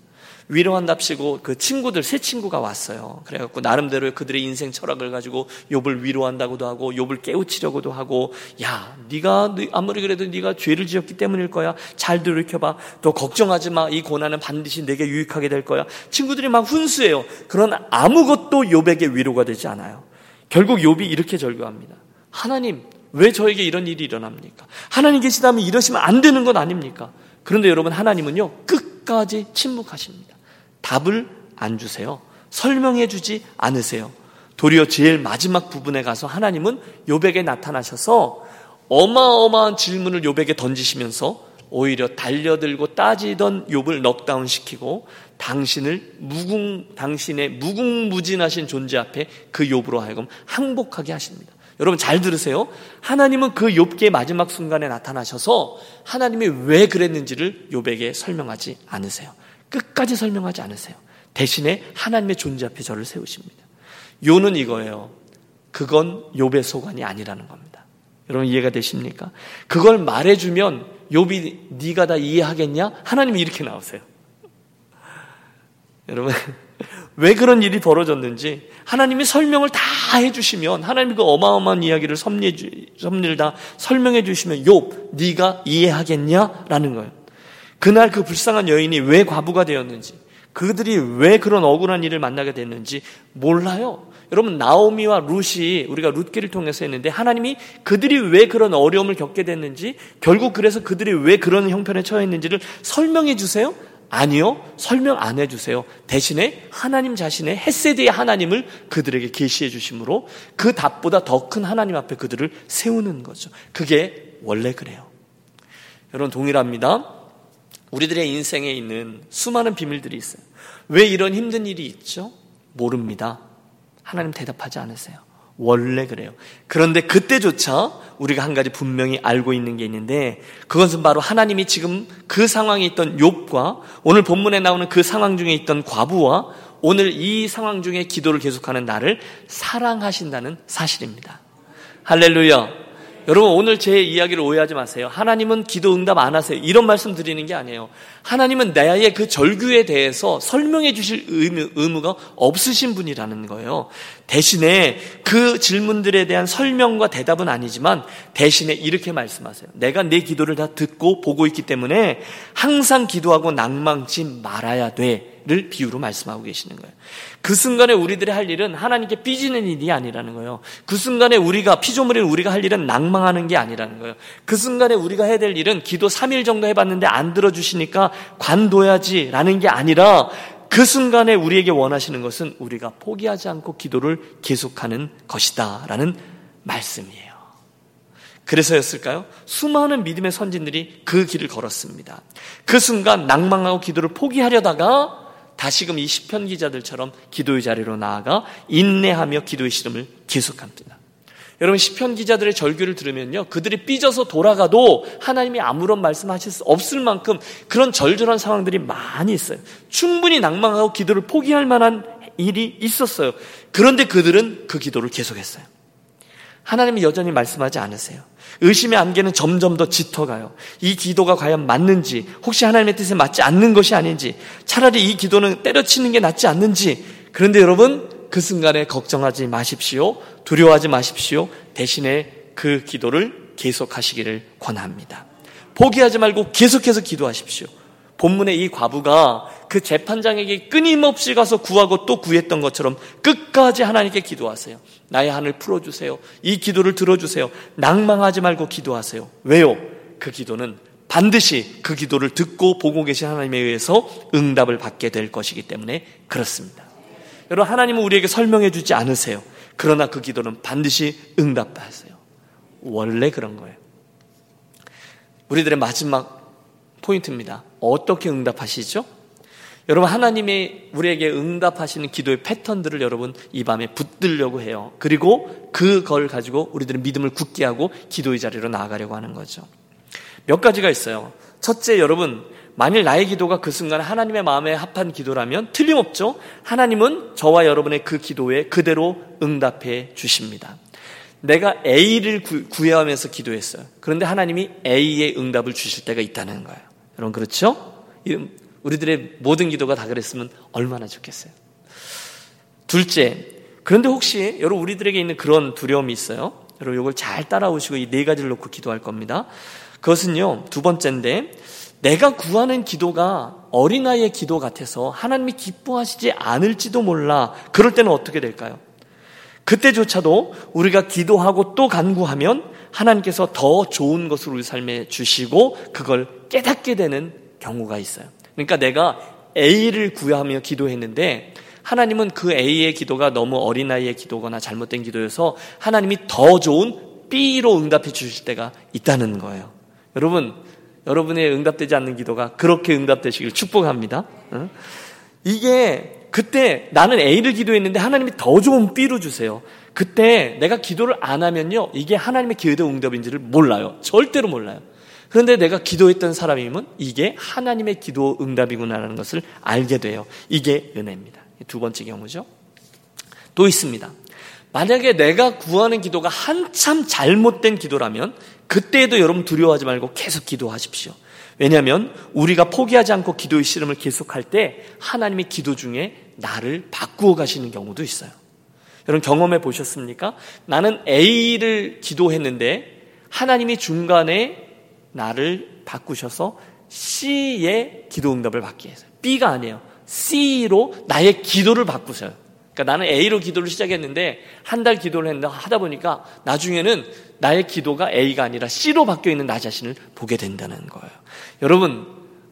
위로한답시고 그 친구들 세 친구가 왔어요. 그래갖고 나름대로 그들의 인생 철학을 가지고 욥을 위로한다고도 하고 욥을 깨우치려고도 하고 야 네가 아무리 그래도 네가 죄를 지었기 때문일 거야. 잘 돌이켜봐. 또 걱정하지 마. 이 고난은 반드시 내게 유익하게 될 거야. 친구들이 막 훈수해요. 그러나 아무것도 욥에게 위로가 되지 않아요. 결국 욥이 이렇게 절규합니다. 하나님 왜 저에게 이런 일이 일어납니까? 하나님 계시다면 이러시면 안 되는 건 아닙니까? 그런데 여러분 하나님은요 끝까지 침묵하십니다. 답을 안 주세요. 설명해 주지 않으세요. 도리어 제일 마지막 부분에 가서 하나님은 요백에 나타나셔서 어마어마한 질문을 요백에 던지시면서 오히려 달려들고 따지던 욥을 넉다운 시키고 당신을 무궁 당신의 무궁무진하신 존재 앞에 그 욥으로 하여금 항복하게 하십니다. 여러분 잘 들으세요. 하나님은 그 욥기의 마지막 순간에 나타나셔서 하나님이 왜 그랬는지를 욥에게 설명하지 않으세요. 끝까지 설명하지 않으세요. 대신에 하나님의 존재 앞에 저를 세우십니다. 요는 이거예요. 그건 욥의 소관이 아니라는 겁니다. 여러분 이해가 되십니까? 그걸 말해주면 욥이 네가 다 이해하겠냐? 하나님이 이렇게 나오세요. 여러분 왜 그런 일이 벌어졌는지 하나님이 설명을 다 해주시면 하나님이 그 어마어마한 이야기를 섭리를 다 설명해 주시면 욥 네가 이해하겠냐라는 거예요. 그날 그 불쌍한 여인이 왜 과부가 되었는지 그들이 왜 그런 억울한 일을 만나게 됐는지 몰라요. 여러분 나오미와 룻이 우리가 룻기를 통해서 했는데 하나님이 그들이 왜 그런 어려움을 겪게 됐는지 결국 그래서 그들이 왜 그런 형편에 처했는지를 설명해 주세요. 아니요. 설명 안 해 주세요. 대신에 하나님 자신의 헤세드의 하나님을 그들에게 계시해 주심으로 그 답보다 더 큰 하나님 앞에 그들을 세우는 거죠. 그게 원래 그래요. 여러분 동일합니다. 우리들의 인생에 있는 수많은 비밀들이 있어요. 왜 이런 힘든 일이 있죠? 모릅니다. 하나님 대답하지 않으세요. 원래 그래요. 그런데 그때조차 우리가 한 가지 분명히 알고 있는 게 있는데 그것은 바로 하나님이 지금 그 상황에 있던 욥과 오늘 본문에 나오는 그 상황 중에 있던 과부와 오늘 이 상황 중에 기도를 계속하는 나를 사랑하신다는 사실입니다. 할렐루야. 여러분 오늘 제 이야기를 오해하지 마세요. 하나님은 기도 응답 안 하세요. 이런 말씀 드리는 게 아니에요. 하나님은 나의 그 절규에 대해서 설명해 주실 의무, 의무가 없으신 분이라는 거예요. 대신에 그 질문들에 대한 설명과 대답은 아니지만 대신에 이렇게 말씀하세요. 내가 내 기도를 다 듣고 보고 있기 때문에 항상 기도하고 낭망치 말아야 돼. 를 비유로 말씀하고 계시는 거예요. 그 순간에 우리들이 할 일은 하나님께 삐지는 일이 아니라는 거예요. 그 순간에 우리가 피조물인 우리가 할 일은 낭망하는 게 아니라는 거예요. 그 순간에 우리가 해야 될 일은 기도 3일 정도 해봤는데 안 들어주시니까 관둬야지라는 게 아니라 그 순간에 우리에게 원하시는 것은 우리가 포기하지 않고 기도를 계속하는 것이다라는 말씀이에요. 그래서였을까요? 수많은 믿음의 선진들이 그 길을 걸었습니다. 그 순간 낭망하고 기도를 포기하려다가 다시금 이 시편 기자들처럼 기도의 자리로 나아가 인내하며 기도의 시름을 계속합니다. 여러분 시편 기자들의 절규를 들으면요. 그들이 삐져서 돌아가도 하나님이 아무런 말씀하실 수 없을 만큼 그런 절절한 상황들이 많이 있어요. 충분히 낭망하고 기도를 포기할 만한 일이 있었어요. 그런데 그들은 그 기도를 계속했어요. 하나님이 여전히 말씀하지 않으세요. 의심의 안개는 점점 더 짙어가요. 이 기도가 과연 맞는지, 혹시 하나님의 뜻에 맞지 않는 것이 아닌지, 차라리 이 기도는 때려치는 게 낫지 않는지. 그런데 여러분, 그 순간에 걱정하지 마십시오. 두려워하지 마십시오. 대신에 그 기도를 계속하시기를 권합니다. 포기하지 말고 계속해서 기도하십시오. 본문의 이 과부가 그 재판장에게 끊임없이 가서 구하고 또 구했던 것처럼 끝까지 하나님께 기도하세요. 나의 한을 풀어주세요. 이 기도를 들어주세요. 낭망하지 말고 기도하세요. 왜요? 그 기도는 반드시 그 기도를 듣고 보고 계신 하나님에 의해서 응답을 받게 될 것이기 때문에 그렇습니다. 여러분, 하나님은 우리에게 설명해 주지 않으세요. 그러나 그 기도는 반드시 응답하세요. 원래 그런 거예요. 우리들의 마지막 포인트입니다. 어떻게 응답하시죠? 여러분 하나님이 우리에게 응답하시는 기도의 패턴들을 여러분 이 밤에 붙들려고 해요. 그리고 그걸 가지고 우리들은 믿음을 굳게 하고 기도의 자리로 나아가려고 하는 거죠. 몇 가지가 있어요. 첫째 여러분 만일 나의 기도가 그 순간 하나님의 마음에 합한 기도라면 틀림없죠. 하나님은 저와 여러분의 그 기도에 그대로 응답해 주십니다. 내가 A를 구해하면서 기도했어요. 그런데 하나님이 A의 응답을 주실 때가 있다는 거예요. 여러분 그렇죠? 우리들의 모든 기도가 다 그랬으면 얼마나 좋겠어요. 둘째, 그런데 혹시 여러분 우리들에게 있는 그런 두려움이 있어요. 여러분 이걸 잘 따라오시고 이 네 가지를 놓고 기도할 겁니다. 그것은요 두 번째인데 내가 구하는 기도가 어린아이의 기도 같아서 하나님이 기뻐하시지 않을지도 몰라. 그럴 때는 어떻게 될까요? 그때조차도 우리가 기도하고 또 간구하면 하나님께서 더 좋은 것을 우리 삶에 주시고 그걸 깨닫게 되는 경우가 있어요. 그러니까 내가 A를 구하며 기도했는데 하나님은 그 A의 기도가 너무 어린아이의 기도거나 잘못된 기도여서 하나님이 더 좋은 B로 응답해 주실 때가 있다는 거예요. 여러분, 여러분의 응답되지 않는 기도가 그렇게 응답되시길 축복합니다. 이게 그때 나는 A를 기도했는데 하나님이 더 좋은 B로 주세요. 그때 내가 기도를 안 하면요. 이게 하나님의 기회도 응답인지를 몰라요. 절대로 몰라요. 그런데 내가 기도했던 사람이면 이게 하나님의 기도 응답이구나라는 것을 알게 돼요. 이게 은혜입니다. 두 번째 경우죠. 또 있습니다. 만약에 내가 구하는 기도가 한참 잘못된 기도라면 그때에도 여러분 두려워하지 말고 계속 기도하십시오. 왜냐하면 우리가 포기하지 않고 기도의 씨름을 계속할 때 하나님이 기도 중에 나를 바꾸어 가시는 경우도 있어요. 여러분 경험해 보셨습니까? 나는 A를 기도했는데 하나님이 중간에 나를 바꾸셔서 C의 기도 응답을 받게 해서 B가 아니에요. C로 나의 기도를 바꾸세요. 그러니까 나는 A로 기도를 시작했는데 한 달 기도를 했는데 하다 보니까 나중에는 나의 기도가 A가 아니라 C로 바뀌어 있는 나 자신을 보게 된다는 거예요. 여러분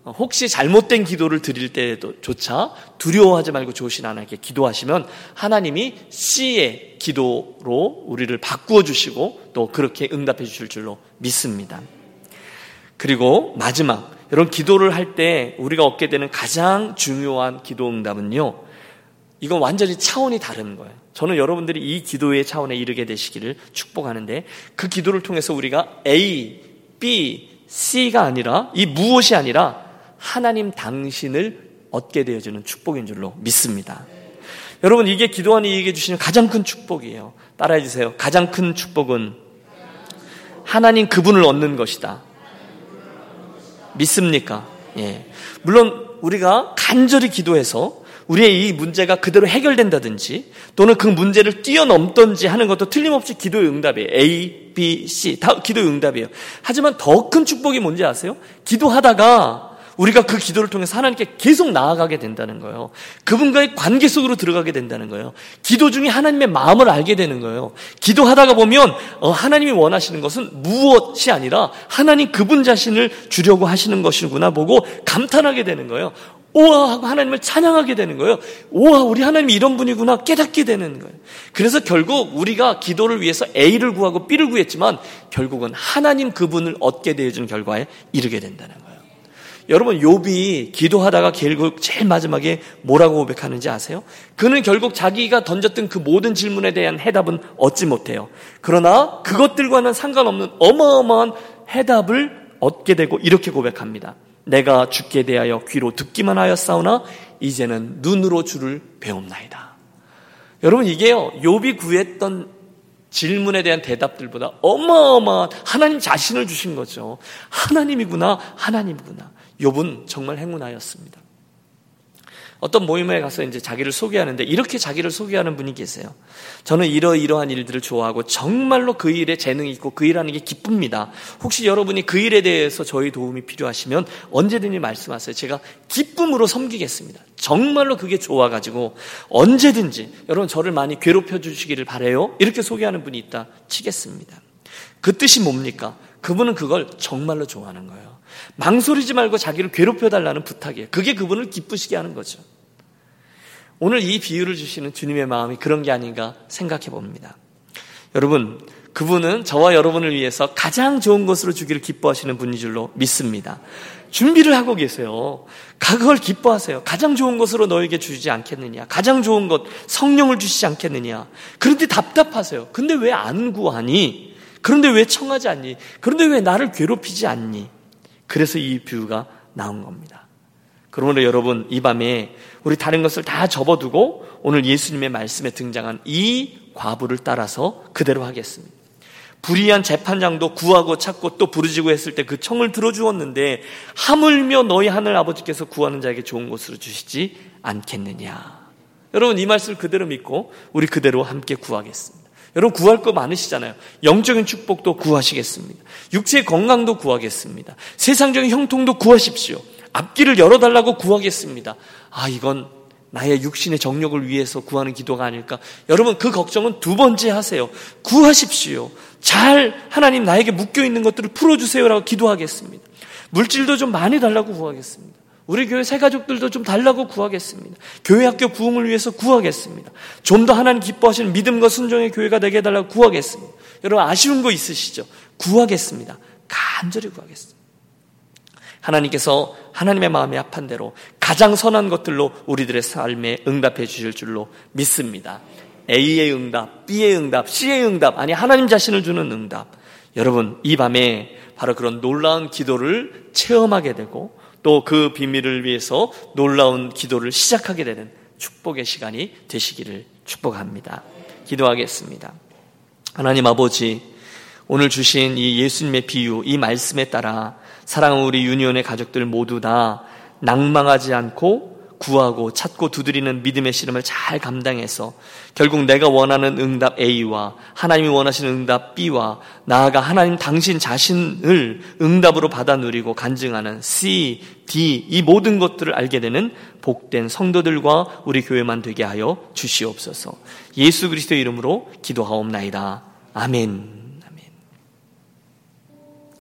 혹시 잘못된 기도를 드릴 때조차 두려워하지 말고 조신 하나님께 기도하시면 하나님이 C의 기도로 우리를 바꾸어 주시고 또 그렇게 응답해 주실 줄로 믿습니다. 그리고 마지막 여러분 기도를 할 때 우리가 얻게 되는 가장 중요한 기도 응답은요. 이건 완전히 차원이 다른 거예요. 저는 여러분들이 이 기도의 차원에 이르게 되시기를 축복하는데 그 기도를 통해서 우리가 A, B, C가 아니라 이 무엇이 아니라 하나님 당신을 얻게 되어지는 축복인 줄로 믿습니다. 여러분 이게 기도하니 얘기해 주시는 가장 큰 축복이에요. 따라해 주세요. 가장 큰 축복은 하나님 그분을 얻는 것이다. 믿습니까? 예. 물론 우리가 간절히 기도해서 우리의 이 문제가 그대로 해결된다든지 또는 그 문제를 뛰어넘던지 하는 것도 틀림없이 기도의 응답이에요. A, B, C 다 기도의 응답이에요. 하지만 더 큰 축복이 뭔지 아세요? 기도하다가 우리가 그 기도를 통해서 하나님께 계속 나아가게 된다는 거예요. 그분과의 관계 속으로 들어가게 된다는 거예요. 기도 중에 하나님의 마음을 알게 되는 거예요. 기도하다가 보면 어, 하나님이 원하시는 것은 무엇이 아니라 하나님 그분 자신을 주려고 하시는 것이구나 보고 감탄하게 되는 거예요. 오와 하고 하나님을 찬양하게 되는 거예요. 오와 우리 하나님이 이런 분이구나 깨닫게 되는 거예요. 그래서 결국 우리가 기도를 위해서 A를 구하고 B를 구했지만 결국은 하나님 그분을 얻게 되어주는 결과에 이르게 된다는 거예요. 여러분 욥이 기도하다가 결국 제일 마지막에 뭐라고 고백하는지 아세요? 그는 결국 자기가 던졌던 그 모든 질문에 대한 해답은 얻지 못해요. 그러나 그것들과는 상관없는 어마어마한 해답을 얻게 되고 이렇게 고백합니다. 내가 죽게 대하여 귀로 듣기만 하였사오나 이제는 눈으로 주를 배웁나이다. 여러분 이게요. 욥이 구했던 질문에 대한 대답들보다 어마어마한 하나님 자신을 주신 거죠. 하나님이구나, 하나님이구나. 욥은 정말 행운하였습니다. 어떤 모임에 가서 이제 자기를 소개하는데 이렇게 자기를 소개하는 분이 계세요. 저는 이러이러한 일들을 좋아하고 정말로 그 일에 재능이 있고 그 일하는 게 기쁩니다. 혹시 여러분이 그 일에 대해서 저희 도움이 필요하시면 언제든지 말씀하세요. 제가 기쁨으로 섬기겠습니다. 정말로 그게 좋아가지고 언제든지 여러분 저를 많이 괴롭혀 주시기를 바래요. 이렇게 소개하는 분이 있다 치겠습니다. 그 뜻이 뭡니까? 그분은 그걸 정말로 좋아하는 거예요. 망설이지 말고 자기를 괴롭혀 달라는 부탁이에요. 그게 그분을 기쁘시게 하는 거죠. 오늘 이 비유를 주시는 주님의 마음이 그런 게 아닌가 생각해 봅니다. 여러분, 그분은 저와 여러분을 위해서 가장 좋은 것으로 주기를 기뻐하시는 분인 줄로 믿습니다. 준비를 하고 계세요. 그걸 기뻐하세요. 가장 좋은 것으로 너에게 주지 않겠느냐. 가장 좋은 것, 성령을 주시지 않겠느냐. 그런데 답답하세요. 근데 왜 안 구하니? 그런데 왜 청하지 않니? 그런데 왜 나를 괴롭히지 않니? 그래서 이 뷰가 나온 겁니다. 그러므로 여러분 이 밤에 우리 다른 것을 다 접어두고 오늘 예수님의 말씀에 등장한 이 과부를 따라서 그대로 하겠습니다. 불의한 재판장도 구하고 찾고 또 부르짖고 했을 때 그 청을 들어주었는데 하물며 너희 하늘 아버지께서 구하는 자에게 좋은 것으로 주시지 않겠느냐. 여러분 이 말씀을 그대로 믿고 우리 그대로 함께 구하겠습니다. 여러분 구할 거 많으시잖아요. 영적인 축복도 구하시겠습니다. 육체의 건강도 구하겠습니다. 세상적인 형통도 구하십시오. 앞길을 열어달라고 구하겠습니다. 아, 이건 나의 육신의 정력을 위해서 구하는 기도가 아닐까. 여러분, 그 걱정은 두 번째 하세요. 구하십시오. 잘 하나님 나에게 묶여 있는 것들을 풀어 주세요라고 기도하겠습니다. 물질도 좀 많이 달라고 구하겠습니다. 우리 교회 새 가족들도 좀 달라고 구하겠습니다. 교회 학교 부흥을 위해서 구하겠습니다. 좀 더 하나님 기뻐하시는 믿음과 순종의 교회가 되게 해달라고 구하겠습니다. 여러분 아쉬운 거 있으시죠? 구하겠습니다. 간절히 구하겠습니다. 하나님께서 하나님의 마음에 합한 대로 가장 선한 것들로 우리들의 삶에 응답해 주실 줄로 믿습니다. A의 응답, B의 응답, C의 응답, 아니 하나님 자신을 주는 응답. 여러분 이 밤에 바로 그런 놀라운 기도를 체험하게 되고 또 그 비밀을 위해서 놀라운 기도를 시작하게 되는 축복의 시간이 되시기를 축복합니다. 기도하겠습니다. 하나님 아버지, 오늘 주신 이 예수님의 비유, 이 말씀에 따라 사랑하는 우리 유니온의 가족들 모두 다 낭망하지 않고 구하고 찾고 두드리는 믿음의 씨름을 잘 감당해서 결국 내가 원하는 응답 A와 하나님이 원하시는 응답 B와 나아가 하나님 당신 자신을 응답으로 받아 누리고 간증하는 C, D 이 모든 것들을 알게 되는 복된 성도들과 우리 교회만 되게 하여 주시옵소서. 예수 그리스도의 이름으로 기도하옵나이다. 아멘.